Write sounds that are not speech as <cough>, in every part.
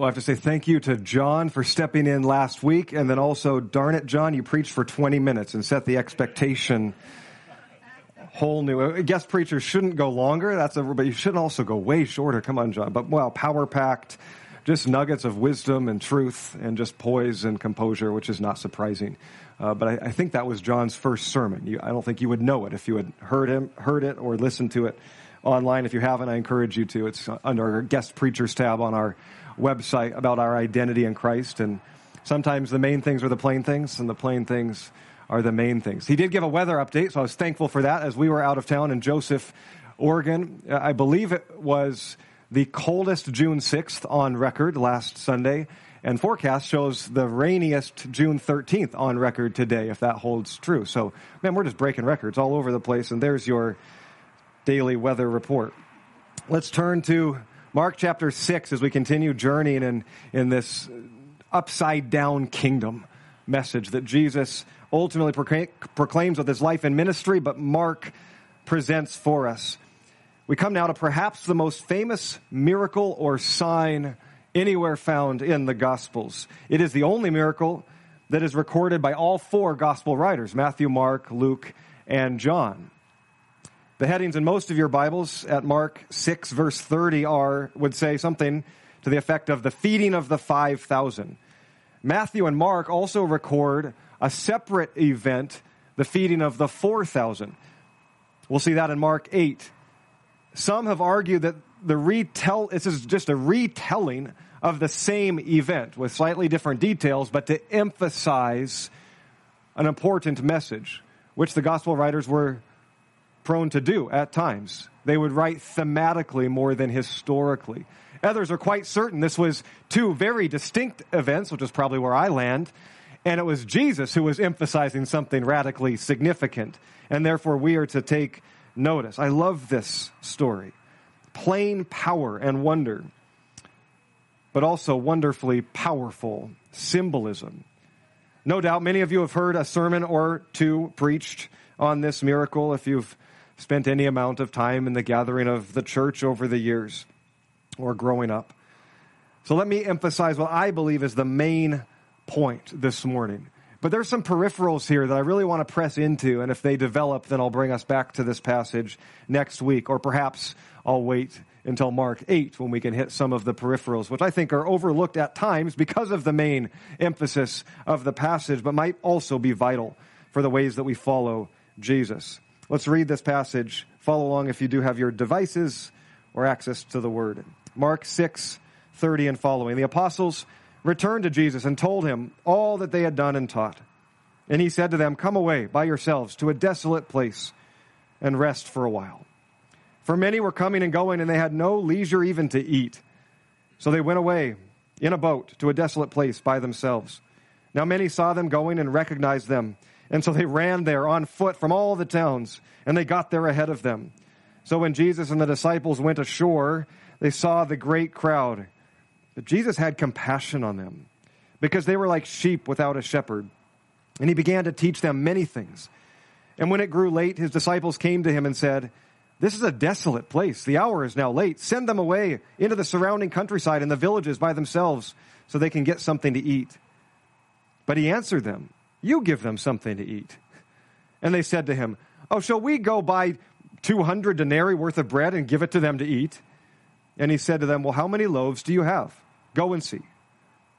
Well, I have to say thank you to John for stepping in last week, and then also, darn it, John, you preached for 20 minutes and set the expectation whole new. uh, Guest preachers shouldn't go longer. That's a, but you shouldn't also go way shorter. Come on, John. But well, power packed, just nuggets of wisdom and truth, and just poise and composure, which is not surprising. Uh, but I, I think that was John's first sermon. You, I don't think you would know it if you had heard him, heard it, or listened to it online. If you haven't, I encourage you to. It's under our guest preachers tab on our website about our identity in Christ. And sometimes the main things are the plain things, and the plain things are the main things. He did give a weather update, so I was thankful for that as we were out of town in Joseph, Oregon. Uh, I believe it was the coldest June 6th on record last Sunday, and forecast shows the rainiest June 13th on record today, if that holds true. So, man, we're just breaking records all over the place, and there's your daily weather report. Let's turn to Mark chapter 6 as we continue journeying in, in this upside down kingdom message that Jesus ultimately proclaim, proclaims with his life and ministry, but Mark presents for us. We come now to perhaps the most famous miracle or sign anywhere found in the Gospels. It is the only miracle that is recorded by all four Gospel writers Matthew, Mark, Luke, and John. The headings in most of your Bibles at Mark 6 verse 30 are, would say something to the effect of the feeding of the 5,000. Matthew and Mark also record a separate event, the feeding of the 4,000. We'll see that in Mark 8. Some have argued that the retell, this is just a retelling of the same event with slightly different details, but to emphasize an important message, which the gospel writers were prone to do at times. They would write thematically more than historically. Others are quite certain this was two very distinct events, which is probably where I land, and it was Jesus who was emphasizing something radically significant, and therefore we are to take notice. I love this story. Plain power and wonder, but also wonderfully powerful symbolism. No doubt many of you have heard a sermon or two preached on this miracle if you've spent any amount of time in the gathering of the church over the years or growing up. So let me emphasize what I believe is the main point this morning. But there's some peripherals here that I really want to press into, and if they develop, then I'll bring us back to this passage next week, or perhaps I'll wait until Mark 8 when we can hit some of the peripherals, which I think are overlooked at times because of the main emphasis of the passage, but might also be vital for the ways that we follow Jesus. Let's read this passage. Follow along if you do have your devices or access to the word. Mark 6, 30 and following. The apostles returned to Jesus and told him all that they had done and taught. And he said to them, Come away by yourselves to a desolate place and rest for a while. For many were coming and going, and they had no leisure even to eat. So they went away in a boat to a desolate place by themselves. Now many saw them going and recognized them. And so they ran there on foot from all the towns, and they got there ahead of them. So when Jesus and the disciples went ashore, they saw the great crowd. But Jesus had compassion on them, because they were like sheep without a shepherd. And he began to teach them many things. And when it grew late, his disciples came to him and said, This is a desolate place. The hour is now late. Send them away into the surrounding countryside and the villages by themselves, so they can get something to eat. But he answered them, You give them something to eat. And they said to him, Oh, shall we go buy 200 denarii worth of bread and give it to them to eat? And he said to them, Well, how many loaves do you have? Go and see.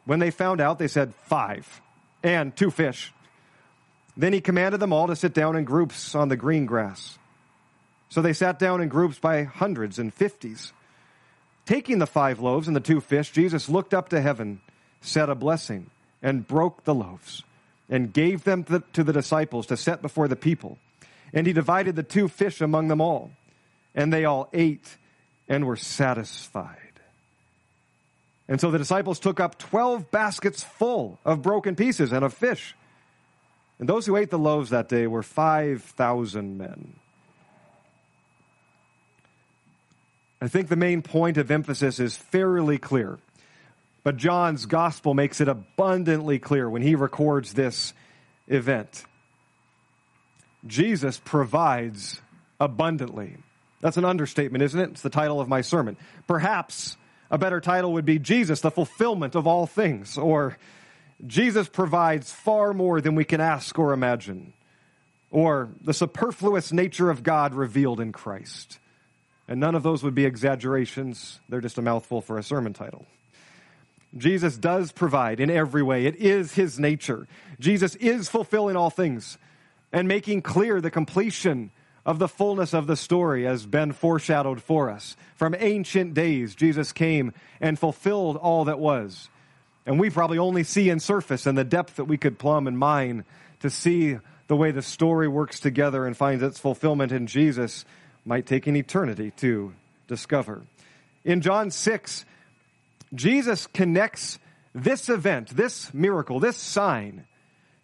When they found out, they said, Five, and two fish. Then he commanded them all to sit down in groups on the green grass. So they sat down in groups by hundreds and fifties. Taking the five loaves and the two fish, Jesus looked up to heaven, said a blessing, and broke the loaves, and gave them to the, disciples to set before the people. And he divided the two fish among them all. And they all ate and were satisfied. And so the disciples took up 12 baskets full of broken pieces and of fish. And those who ate the loaves that day were 5,000 men. I think the main point of emphasis is fairly clear. But John's gospel makes it abundantly clear when he records this event. Jesus provides abundantly. That's an understatement, isn't it? It's the title of my sermon. Perhaps A better title would be Jesus, the fulfillment of all things, or Jesus provides far more than we can ask or imagine, or the superfluous nature of God revealed in Christ. And none of those would be exaggerations, they're just a mouthful for a sermon title. Jesus does provide in every way. It is his nature. Jesus is fulfilling all things and making clear the completion of the fullness of the story as been foreshadowed for us. From ancient days, Jesus came and fulfilled all that was. And we probably only see in surface and the depth that we could plumb and mine to see the way the story works together and finds its fulfillment in Jesus might take an eternity to discover. In John 6, Jesus connects this event, this miracle, this sign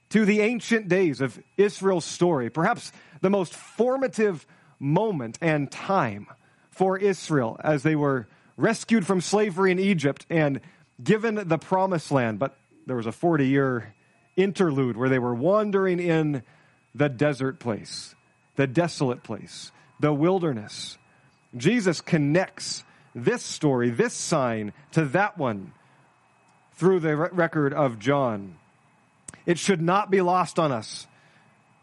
to the ancient days of Israel's story, perhaps the most formative moment and time for Israel as they were rescued from slavery in Egypt and given the promised land. But there was a 40 year interlude where they were wandering in the desert place, the desolate place, the wilderness. Jesus connects this story, this sign, to that one through the record of John. It should not be lost on us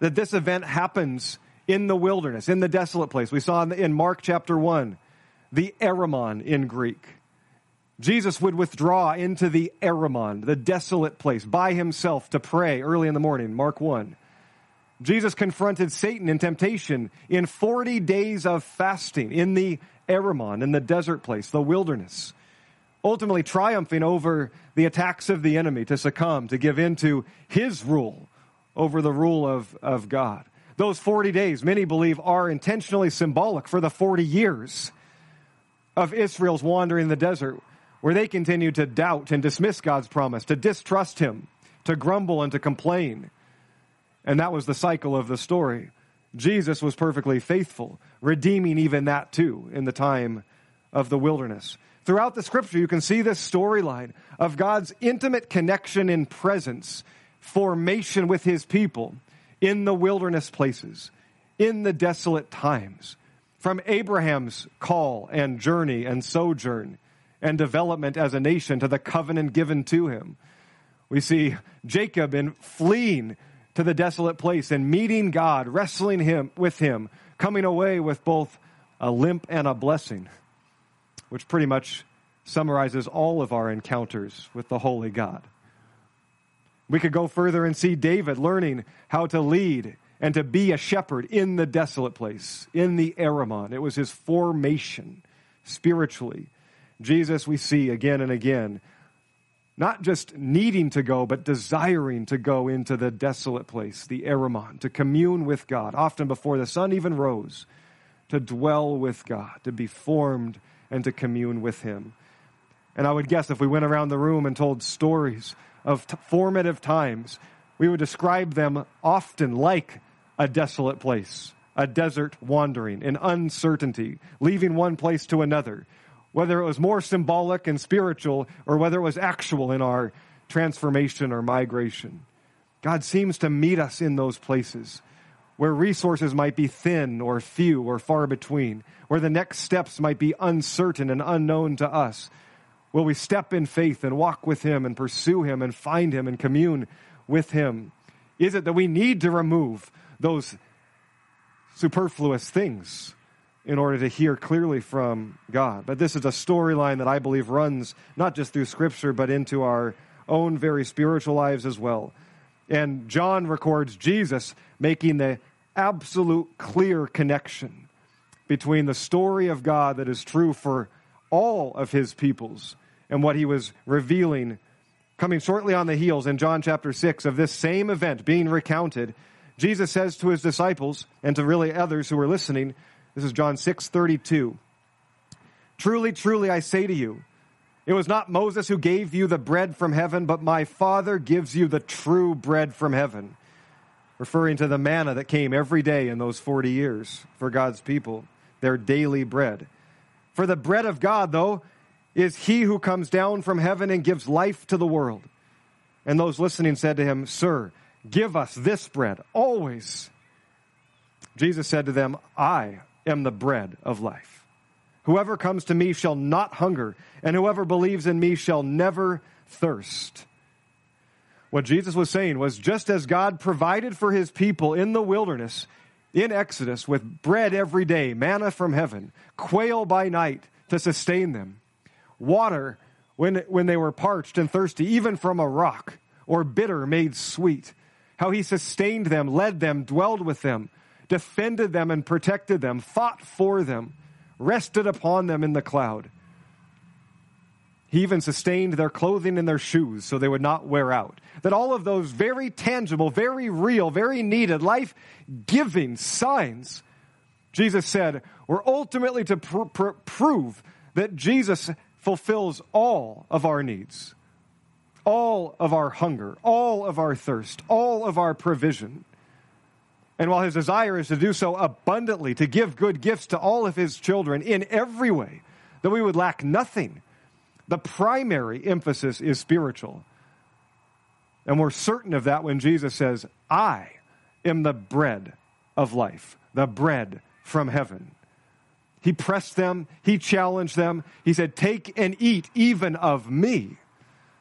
that this event happens in the wilderness, in the desolate place. We saw in Mark chapter 1, the Eremon in Greek. Jesus would withdraw into the Eremon, the desolate place, by himself to pray early in the morning, Mark 1. Jesus confronted Satan in temptation in 40 days of fasting in the Eremon, in the desert place, the wilderness, ultimately triumphing over the attacks of the enemy to succumb, to give in to his rule over the rule of, of God. Those 40 days, many believe, are intentionally symbolic for the 40 years of Israel's wandering in the desert, where they continued to doubt and dismiss God's promise, to distrust Him, to grumble and to complain. And that was the cycle of the story. Jesus was perfectly faithful, redeeming even that too in the time of the wilderness. Throughout the scripture, you can see this storyline of God's intimate connection in presence, formation with his people in the wilderness places, in the desolate times. From Abraham's call and journey and sojourn and development as a nation to the covenant given to him. We see Jacob in fleeing to the desolate place and meeting God, wrestling him with him, coming away with both a limp and a blessing, which pretty much summarizes all of our encounters with the holy God. We could go further and see David learning how to lead and to be a shepherd in the desolate place, in the Eremon. It was his formation spiritually. Jesus, we see again and again, not just needing to go, but desiring to go into the desolate place, the Eremon, to commune with God, often before the sun even rose, to dwell with God, to be formed and to commune with Him. And I would guess if we went around the room and told stories of t- formative times, we would describe them often like a desolate place, a desert wandering, an uncertainty, leaving one place to another, whether it was more symbolic and spiritual or whether it was actual in our transformation or migration. God seems to meet us in those places where resources might be thin or few or far between, where the next steps might be uncertain and unknown to us. Will we step in faith and walk with Him and pursue Him and find Him and commune with Him? Is it that we need to remove those superfluous things in order to hear clearly from God. But this is a storyline that I believe runs not just through Scripture, but into our own very spiritual lives as well. And John records Jesus making the absolute clear connection between the story of God that is true for all of his peoples and what he was revealing coming shortly on the heels in John chapter 6 of this same event being recounted. Jesus says to his disciples and to really others who were listening, this is John 6 32. Truly, truly, I say to you, it was not Moses who gave you the bread from heaven, but my Father gives you the true bread from heaven. Referring to the manna that came every day in those 40 years for God's people, their daily bread. For the bread of God, though, is he who comes down from heaven and gives life to the world. And those listening said to him, Sir, give us this bread always. Jesus said to them, I am the bread of life. Whoever comes to me shall not hunger, and whoever believes in me shall never thirst. What Jesus was saying was just as God provided for his people in the wilderness, in Exodus, with bread every day, manna from heaven, quail by night to sustain them, water when, when they were parched and thirsty, even from a rock, or bitter made sweet, how he sustained them, led them, dwelled with them, defended them and protected them, fought for them rested upon them in the cloud. He even sustained their clothing and their shoes so they would not wear out. That all of those very tangible, very real, very needed, life giving signs, Jesus said, were ultimately to pr- pr- prove that Jesus fulfills all of our needs, all of our hunger, all of our thirst, all of our provision. And while his desire is to do so abundantly, to give good gifts to all of his children in every way, that we would lack nothing, the primary emphasis is spiritual. And we're certain of that when Jesus says, I am the bread of life, the bread from heaven. He pressed them, he challenged them. He said, Take and eat even of me.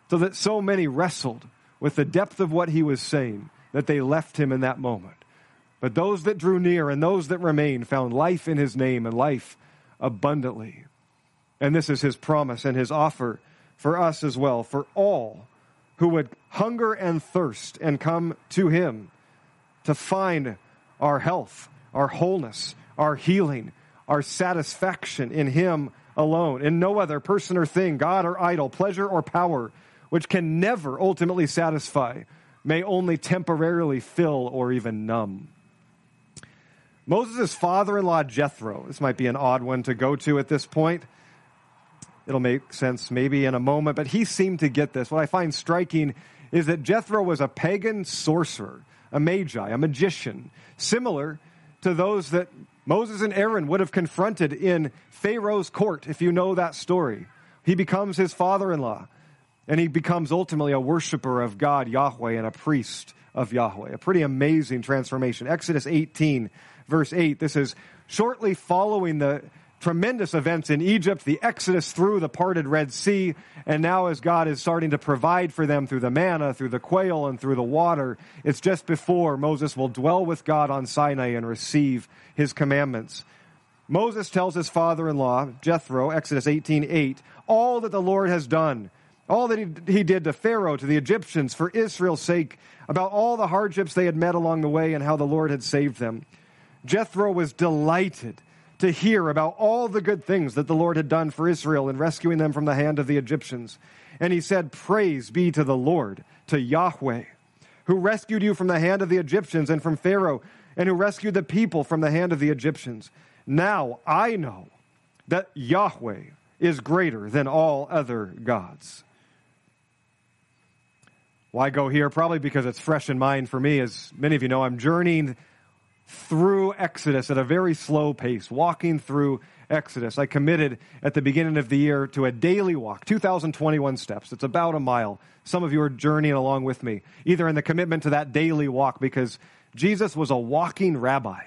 So that so many wrestled with the depth of what he was saying that they left him in that moment. But those that drew near and those that remained found life in his name and life abundantly. And this is his promise and his offer for us as well, for all who would hunger and thirst and come to him to find our health, our wholeness, our healing, our satisfaction in him alone, in no other person or thing, God or idol, pleasure or power, which can never ultimately satisfy, may only temporarily fill or even numb. Moses' father in law, Jethro, this might be an odd one to go to at this point. It'll make sense maybe in a moment, but he seemed to get this. What I find striking is that Jethro was a pagan sorcerer, a magi, a magician, similar to those that Moses and Aaron would have confronted in Pharaoh's court, if you know that story. He becomes his father in law, and he becomes ultimately a worshiper of God, Yahweh, and a priest of Yahweh. A pretty amazing transformation. Exodus 18 verse 8. This is shortly following the tremendous events in Egypt, the exodus through the parted Red Sea, and now as God is starting to provide for them through the manna, through the quail, and through the water, it's just before Moses will dwell with God on Sinai and receive his commandments. Moses tells his father-in-law, Jethro, Exodus 18:8, all that the Lord has done, all that he did to Pharaoh, to the Egyptians, for Israel's sake, about all the hardships they had met along the way and how the Lord had saved them. Jethro was delighted to hear about all the good things that the Lord had done for Israel in rescuing them from the hand of the Egyptians. And he said, Praise be to the Lord, to Yahweh, who rescued you from the hand of the Egyptians and from Pharaoh, and who rescued the people from the hand of the Egyptians. Now I know that Yahweh is greater than all other gods. Why go here? Probably because it's fresh in mind for me. As many of you know, I'm journeying through Exodus at a very slow pace, walking through Exodus. I committed at the beginning of the year to a daily walk, 2,021 steps. It's about a mile. Some of you are journeying along with me, either in the commitment to that daily walk because Jesus was a walking rabbi.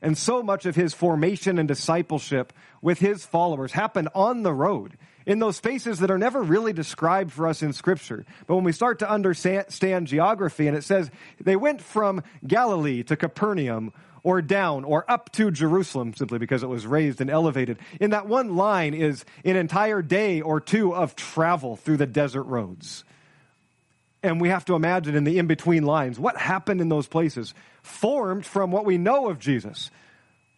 And so much of his formation and discipleship with his followers happened on the road in those spaces that are never really described for us in Scripture. But when we start to understand geography, and it says they went from Galilee to Capernaum, or down, or up to Jerusalem, simply because it was raised and elevated. In that one line is an entire day or two of travel through the desert roads. And we have to imagine in the in between lines what happened in those places, formed from what we know of Jesus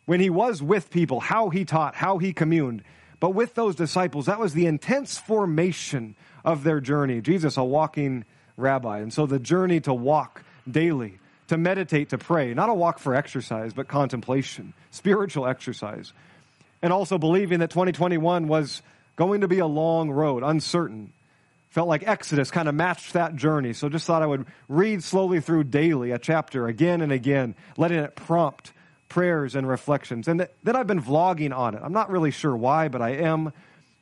when he was with people, how he taught, how he communed. But with those disciples, that was the intense formation of their journey. Jesus, a walking rabbi. And so the journey to walk daily, to meditate, to pray, not a walk for exercise, but contemplation, spiritual exercise. And also believing that 2021 was going to be a long road, uncertain, Felt like Exodus kind of matched that journey. So just thought I would read slowly through daily a chapter again and again, letting it prompt prayers and reflections. And then I've been vlogging on it. I'm not really sure why, but I am.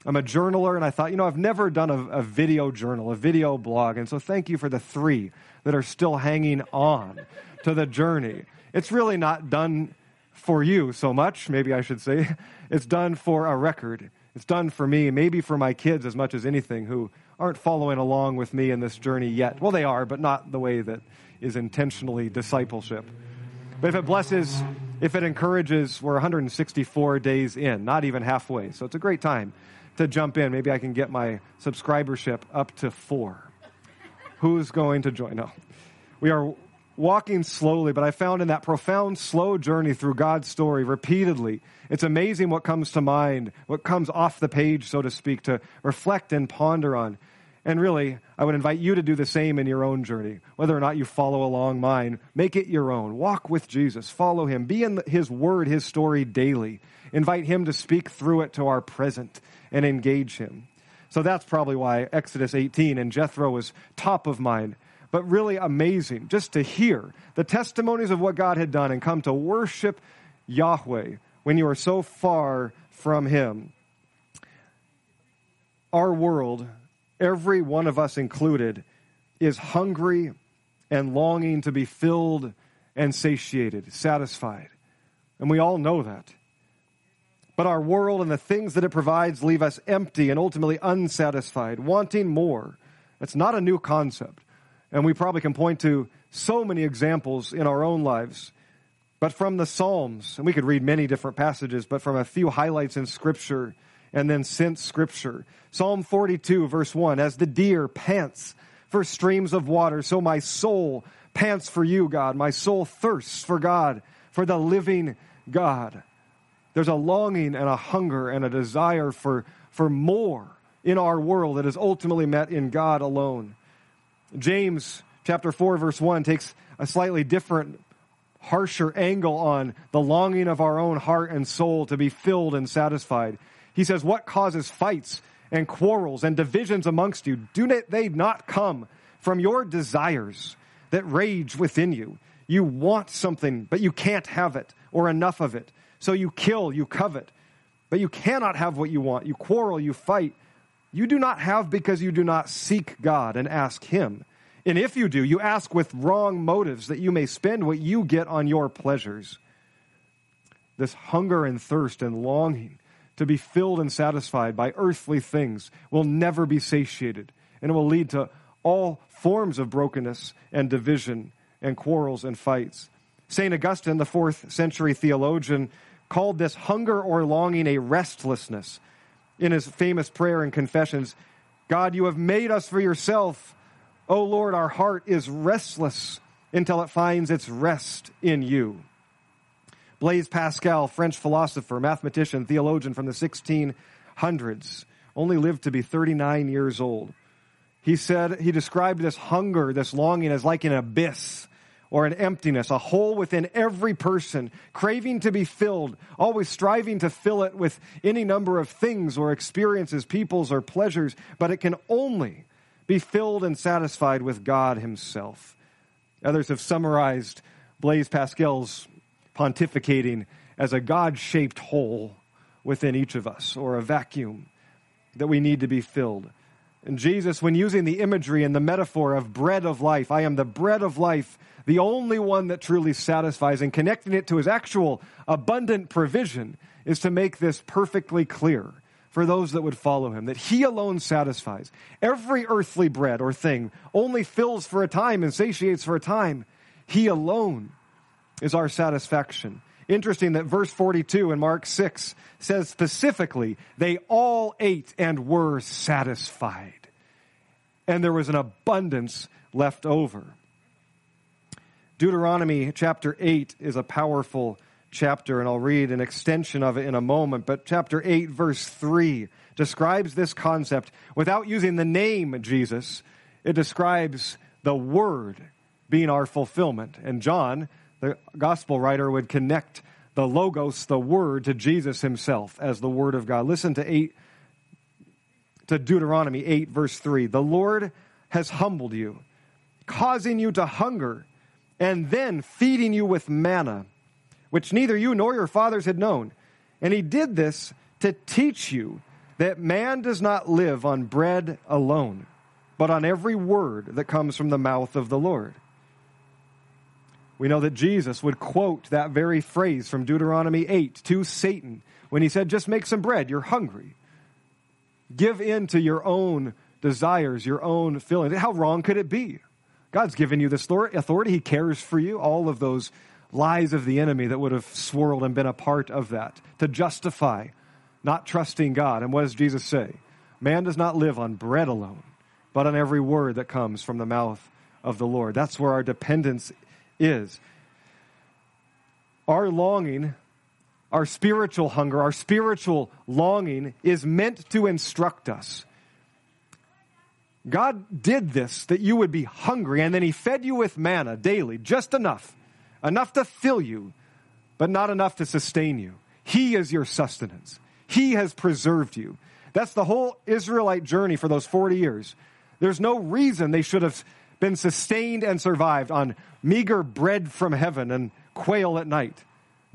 I'm a journaler, and I thought, you know, I've never done a, a video journal, a video blog. And so thank you for the three that are still hanging on to the journey. It's really not done for you so much, maybe I should say. <laughs> It's done for a record. It's done for me, maybe for my kids as much as anything who aren't following along with me in this journey yet. Well, they are, but not the way that is intentionally discipleship. But if it blesses, if it encourages, we're 164 days in, not even halfway. So it's a great time to jump in. Maybe I can get my subscribership up to four. Who's going to join? No. We are walking slowly, but I found in that profound, slow journey through God's story repeatedly, it's amazing what comes to mind, what comes off the page, so to speak, to reflect and ponder on. And really, I would invite you to do the same in your own journey. Whether or not you follow along mine, make it your own. Walk with Jesus. Follow him. Be in his word, his story daily. Invite him to speak through it to our present and engage him. So that's probably why Exodus 18 and Jethro was top of mind but really amazing just to hear the testimonies of what God had done and come to worship Yahweh when you are so far from Him. Our world, every one of us included, is hungry and longing to be filled and satiated, satisfied. And we all know that. But our world and the things that it provides leave us empty and ultimately unsatisfied, wanting more. It's not a new concept. And we probably can point to so many examples in our own lives. But from the Psalms, and we could read many different passages, but from a few highlights in Scripture and then since Scripture. Psalm 42, verse 1 As the deer pants for streams of water, so my soul pants for you, God. My soul thirsts for God, for the living God. There's a longing and a hunger and a desire for, for more in our world that is ultimately met in God alone. James chapter 4 verse 1 takes a slightly different harsher angle on the longing of our own heart and soul to be filled and satisfied. He says, What causes fights and quarrels and divisions amongst you? Do they not come from your desires that rage within you? You want something, but you can't have it or enough of it. So you kill, you covet, but you cannot have what you want. You quarrel, you fight, you do not have because you do not seek God and ask Him. And if you do, you ask with wrong motives that you may spend what you get on your pleasures. This hunger and thirst and longing to be filled and satisfied by earthly things will never be satiated, and it will lead to all forms of brokenness and division and quarrels and fights. St. Augustine, the fourth century theologian, called this hunger or longing a restlessness in his famous prayer and confessions God, you have made us for yourself. O Lord, our heart is restless until it finds its rest in you. Blaise Pascal, French philosopher, mathematician, theologian from the 1600s, only lived to be 39 years old. He said, he described this hunger, this longing as like an abyss or an emptiness, a hole within every person, craving to be filled, always striving to fill it with any number of things or experiences, peoples or pleasures, but it can only be filled and satisfied with God Himself. Others have summarized Blaise Pascal's pontificating as a God shaped hole within each of us, or a vacuum that we need to be filled. And Jesus, when using the imagery and the metaphor of bread of life, I am the bread of life the only one that truly satisfies, and connecting it to his actual abundant provision is to make this perfectly clear for those that would follow him that he alone satisfies. Every earthly bread or thing only fills for a time and satiates for a time. He alone is our satisfaction. Interesting that verse 42 in Mark 6 says specifically, they all ate and were satisfied. And there was an abundance left over. Deuteronomy chapter 8 is a powerful chapter, and I'll read an extension of it in a moment. But chapter 8, verse 3 describes this concept without using the name Jesus. It describes the Word being our fulfillment. And John, the gospel writer, would connect the Logos, the Word, to Jesus himself as the Word of God. Listen to 8 to Deuteronomy 8, verse 3. The Lord has humbled you, causing you to hunger and then feeding you with manna, which neither you nor your fathers had known. And he did this to teach you that man does not live on bread alone, but on every word that comes from the mouth of the Lord. We know that Jesus would quote that very phrase from Deuteronomy 8 to Satan when he said, Just make some bread, you're hungry. Give in to your own desires, your own feelings. How wrong could it be? God's given you this authority. He cares for you. All of those lies of the enemy that would have swirled and been a part of that to justify not trusting God. And what does Jesus say? Man does not live on bread alone, but on every word that comes from the mouth of the Lord. That's where our dependence is. Our longing, our spiritual hunger, our spiritual longing is meant to instruct us. God did this that you would be hungry, and then He fed you with manna daily, just enough, enough to fill you, but not enough to sustain you. He is your sustenance. He has preserved you. That's the whole Israelite journey for those 40 years. There's no reason they should have been sustained and survived on meager bread from heaven and quail at night.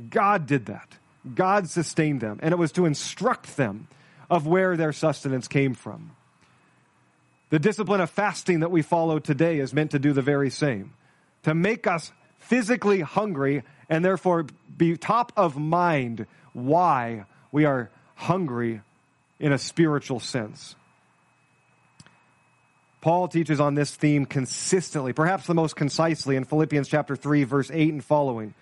God did that. God sustained them, and it was to instruct them of where their sustenance came from. The discipline of fasting that we follow today is meant to do the very same to make us physically hungry and therefore be top of mind why we are hungry in a spiritual sense. Paul teaches on this theme consistently, perhaps the most concisely in Philippians chapter 3 verse 8 and following.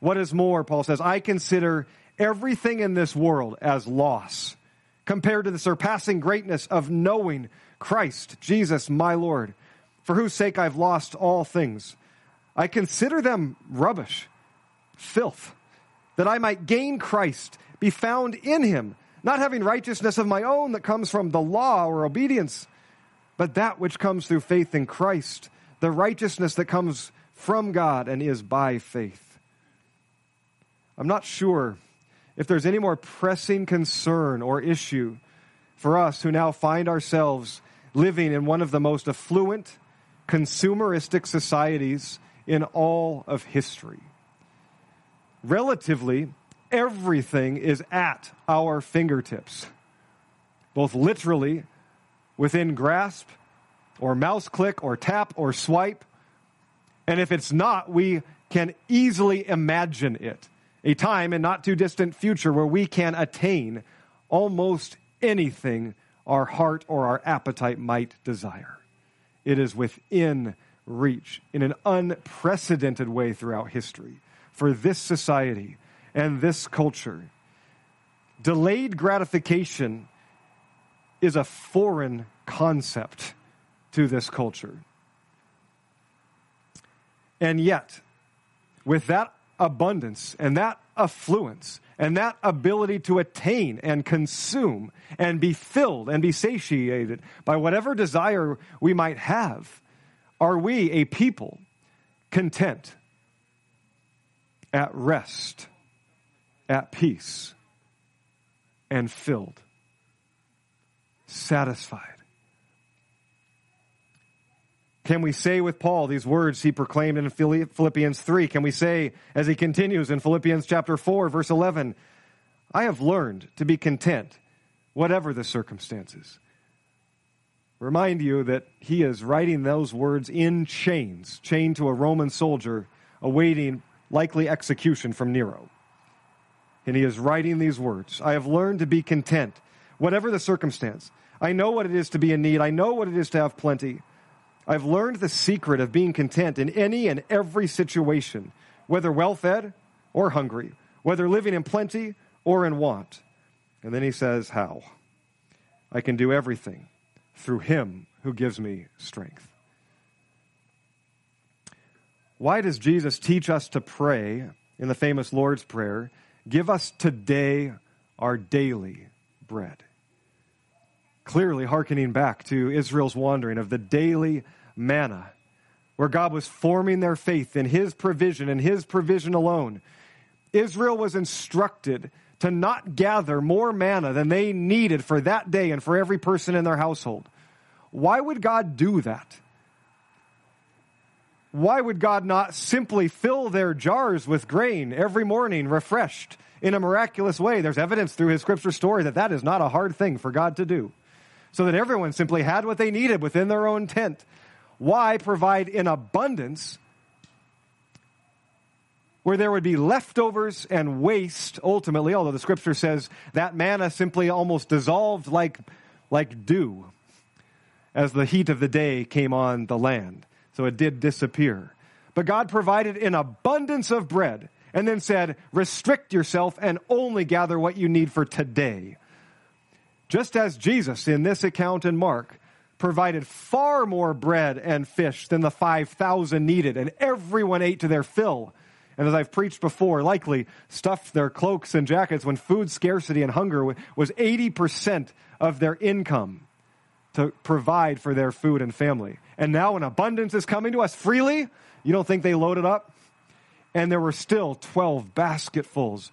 What is more, Paul says, I consider everything in this world as loss compared to the surpassing greatness of knowing Christ, Jesus, my Lord, for whose sake I've lost all things. I consider them rubbish, filth, that I might gain Christ, be found in him, not having righteousness of my own that comes from the law or obedience, but that which comes through faith in Christ, the righteousness that comes from God and is by faith. I'm not sure if there's any more pressing concern or issue for us who now find ourselves living in one of the most affluent, consumeristic societies in all of history. Relatively, everything is at our fingertips, both literally within grasp, or mouse click, or tap, or swipe. And if it's not, we can easily imagine it. A time in not too distant future where we can attain almost anything our heart or our appetite might desire. It is within reach in an unprecedented way throughout history for this society and this culture. Delayed gratification is a foreign concept to this culture. And yet, with that abundance and that affluence and that ability to attain and consume and be filled and be satiated by whatever desire we might have, are we a people content, at rest, at peace, and filled, satisfied? Can we say with Paul these words he proclaimed in Philippians 3? Can we say, as he continues in Philippians chapter 4, verse 11, I have learned to be content, whatever the circumstances. Remind you that he is writing those words in chains, chained to a Roman soldier, awaiting likely execution from Nero. And he is writing these words I have learned to be content, whatever the circumstance. I know what it is to be in need, I know what it is to have plenty. I've learned the secret of being content in any and every situation, whether well fed or hungry, whether living in plenty or in want. And then he says, How? I can do everything through him who gives me strength. Why does Jesus teach us to pray in the famous Lord's Prayer? Give us today our daily bread. Clearly, hearkening back to Israel's wandering of the daily manna, where God was forming their faith in His provision and His provision alone. Israel was instructed to not gather more manna than they needed for that day and for every person in their household. Why would God do that? Why would God not simply fill their jars with grain every morning, refreshed in a miraculous way? There's evidence through his scripture story that that is not a hard thing for God to do. So that everyone simply had what they needed within their own tent why provide in abundance where there would be leftovers and waste ultimately, although the scripture says that manna simply almost dissolved like, like dew as the heat of the day came on the land. So it did disappear. But God provided an abundance of bread and then said, restrict yourself and only gather what you need for today. Just as Jesus in this account in Mark provided far more bread and fish than the 5,000 needed, and everyone ate to their fill. And as I've preached before, likely stuffed their cloaks and jackets when food scarcity and hunger was 80% of their income to provide for their food and family. And now an abundance is coming to us freely. You don't think they loaded up? And there were still 12 basketfuls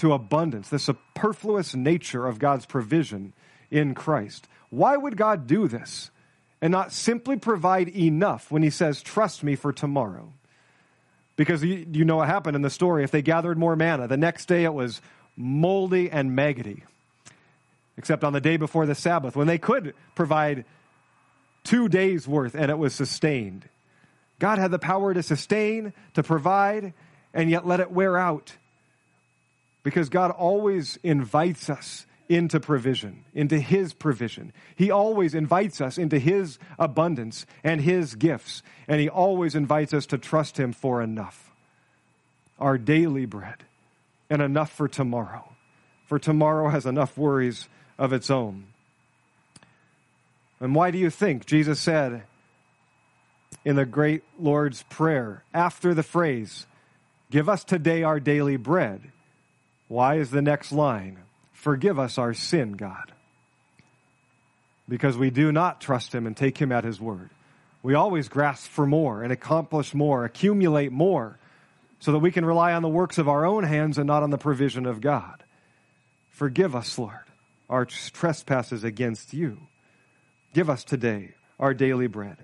to abundance, the superfluous nature of God's provision in Christ. Why would God do this and not simply provide enough when he says, trust me for tomorrow? Because you, know what happened in the story. If they gathered more manna, the next day it was moldy and maggoty. Except on the day before the Sabbath, when they could provide two days worth and it was sustained. God had the power to sustain, to provide, and yet let it wear out. Because God always invites us into provision, into His provision. He always invites us into His abundance and His gifts, and He always invites us to trust Him for enough. Our daily bread, and enough for tomorrow. For tomorrow has enough worries of its own. And why do you think Jesus said in the great Lord's Prayer, after the phrase, Give us today our daily bread? Why is the next line? Forgive us our sin, God. Because we do not trust Him and take Him at His word. We always grasp for more and accomplish more, accumulate more, so that we can rely on the works of our own hands and not on the provision of God. Forgive us, Lord, our trespasses against you. Give us today our daily bread.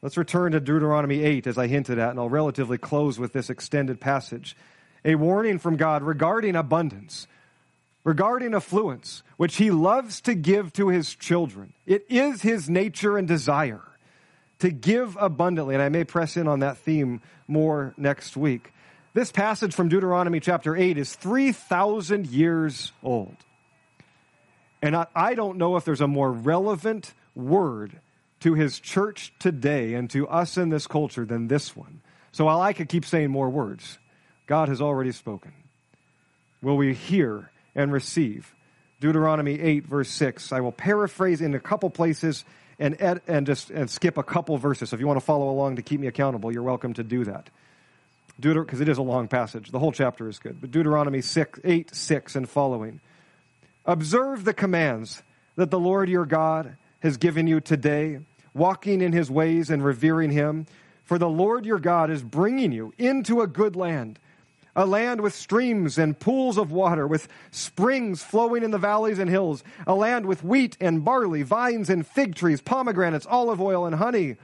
Let's return to Deuteronomy 8, as I hinted at, and I'll relatively close with this extended passage. A warning from God regarding abundance regarding affluence, which he loves to give to his children. It is his nature and desire to give abundantly. And I may press in on that theme more next week. This passage from Deuteronomy chapter 8 is 3,000 years old. And I, don't know if there's a more relevant word to his church today and to us in this culture than this one. So while I could keep saying more words, God has already spoken. Will we hear and receive. Deuteronomy 8, verse 6. I will paraphrase in a couple places and, ed, and just and skip a couple verses. So if you want to follow along to keep me accountable, you're welcome to do that. Because it is a long passage. The whole chapter is good. But Deuteronomy 6, 8, 6 and following. Observe the commands that the Lord your God has given you today, walking in his ways and revering him. For the Lord your God is bringing you into a good land a land with streams and pools of water, with springs flowing in the valleys and hills, a land with wheat and barley, vines and fig trees, pomegranates, olive oil and honey,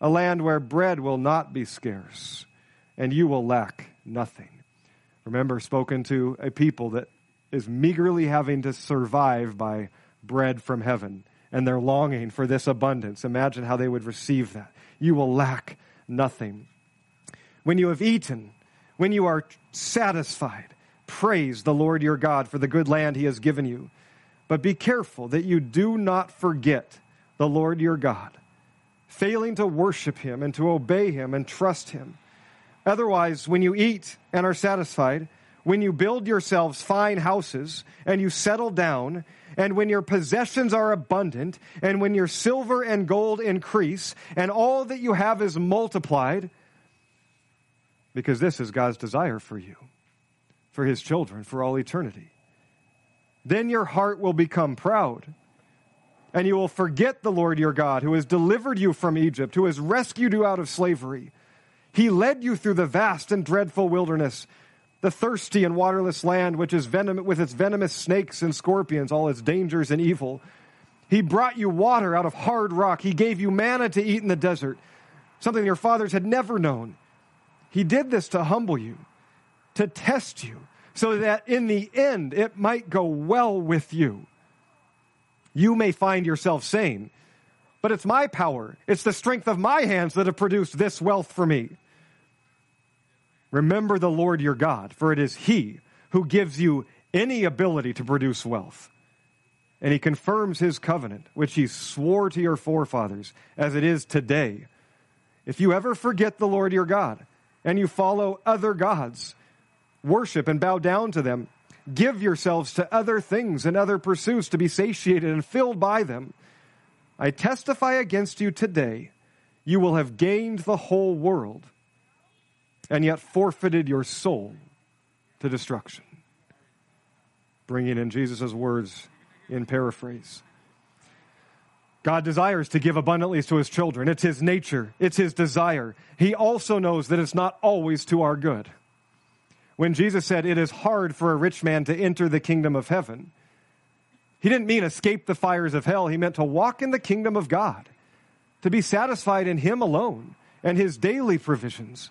a land where bread will not be scarce, and you will lack nothing. Remember, spoken to a people that is meagerly having to survive by bread from heaven, and they're longing for this abundance. Imagine how they would receive that. You will lack nothing. When you have eaten, when you are satisfied, praise the Lord your God for the good land he has given you. But be careful that you do not forget the Lord your God, failing to worship him and to obey him and trust him. Otherwise, when you eat and are satisfied, when you build yourselves fine houses and you settle down, and when your possessions are abundant, and when your silver and gold increase, and all that you have is multiplied, because this is God's desire for you, for his children, for all eternity. Then your heart will become proud, and you will forget the Lord your God, who has delivered you from Egypt, who has rescued you out of slavery. He led you through the vast and dreadful wilderness, the thirsty and waterless land, which is venom- with its venomous snakes and scorpions, all its dangers and evil. He brought you water out of hard rock. He gave you manna to eat in the desert, something your fathers had never known. He did this to humble you, to test you, so that in the end it might go well with you. You may find yourself saying, but it's my power, it's the strength of my hands that have produced this wealth for me. Remember the Lord your God, for it is He who gives you any ability to produce wealth. And He confirms His covenant, which He swore to your forefathers, as it is today. If you ever forget the Lord your God, and you follow other gods, worship and bow down to them, give yourselves to other things and other pursuits to be satiated and filled by them, I testify against you today, you will have gained the whole world and yet forfeited your soul to destruction. Bringing in Jesus' words in paraphrase. God desires to give abundantly to his children. It's his nature, it's his desire. He also knows that it's not always to our good. When Jesus said, It is hard for a rich man to enter the kingdom of heaven, he didn't mean escape the fires of hell. He meant to walk in the kingdom of God, to be satisfied in him alone and his daily provisions.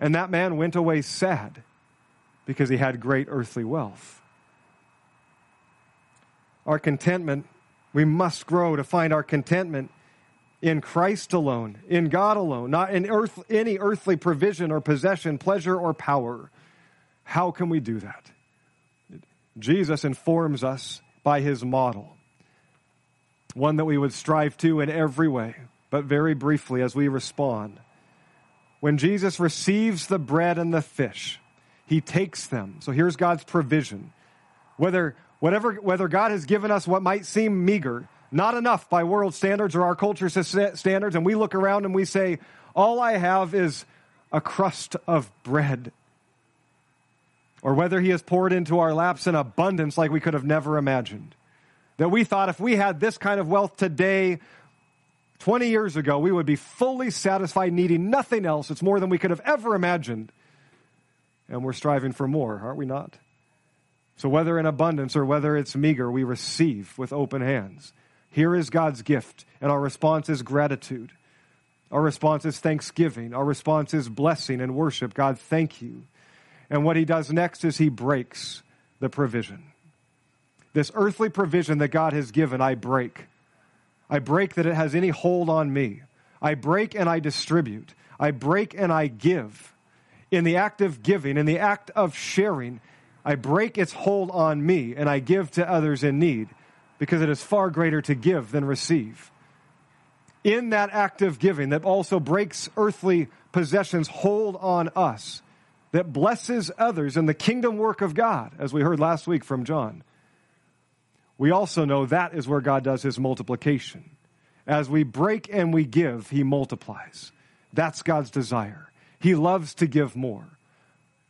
And that man went away sad because he had great earthly wealth. Our contentment, we must grow to find our contentment in Christ alone, in God alone, not in earth, any earthly provision or possession, pleasure or power. How can we do that? Jesus informs us by his model, one that we would strive to in every way, but very briefly as we respond when Jesus receives the bread and the fish, he takes them. So here's God's provision. Whether, whatever, whether God has given us what might seem meager, not enough by world standards or our culture's standards, and we look around and we say, all I have is a crust of bread. Or whether he has poured into our laps in abundance like we could have never imagined. That we thought if we had this kind of wealth today, 20 years ago, we would be fully satisfied, needing nothing else. It's more than we could have ever imagined. And we're striving for more, aren't we not? So, whether in abundance or whether it's meager, we receive with open hands. Here is God's gift, and our response is gratitude. Our response is thanksgiving. Our response is blessing and worship. God, thank you. And what he does next is he breaks the provision. This earthly provision that God has given, I break. I break that it has any hold on me. I break and I distribute. I break and I give. In the act of giving, in the act of sharing, I break its hold on me and I give to others in need because it is far greater to give than receive. In that act of giving that also breaks earthly possessions hold on us, that blesses others in the kingdom work of God, as we heard last week from John we also know that is where God does his multiplication. As we break and we give, he multiplies. That's God's desire. He loves to give more.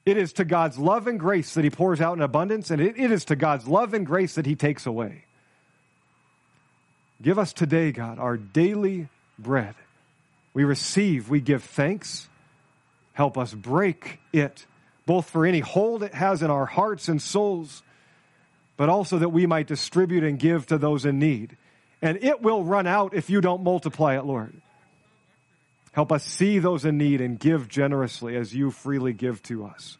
It is to God's love and grace that he pours out in abundance, and it, it is to God's love and grace that he takes away. Give us today, God, our daily bread. We receive, we give thanks. Help us break it, both for any hold it has in our hearts and souls but also that we might distribute and give to those in need. And it will run out if you don't multiply it, Lord. Help us see those in need and give generously as you freely give to us.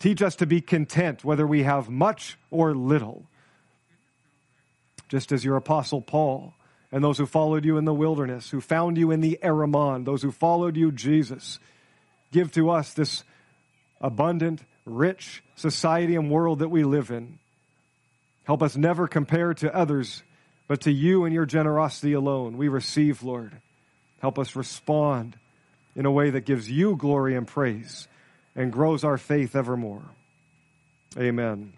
Teach us to be content whether we have much or little. Just as your apostle Paul and those who followed you in the wilderness, who found you in the Eremon, those who followed you, Jesus, give to us this abundant, rich society and world that we live in. Help us never compare to others, but to you and your generosity alone. We receive, Lord. Help us respond in a way that gives you glory and praise and grows our faith evermore. Amen.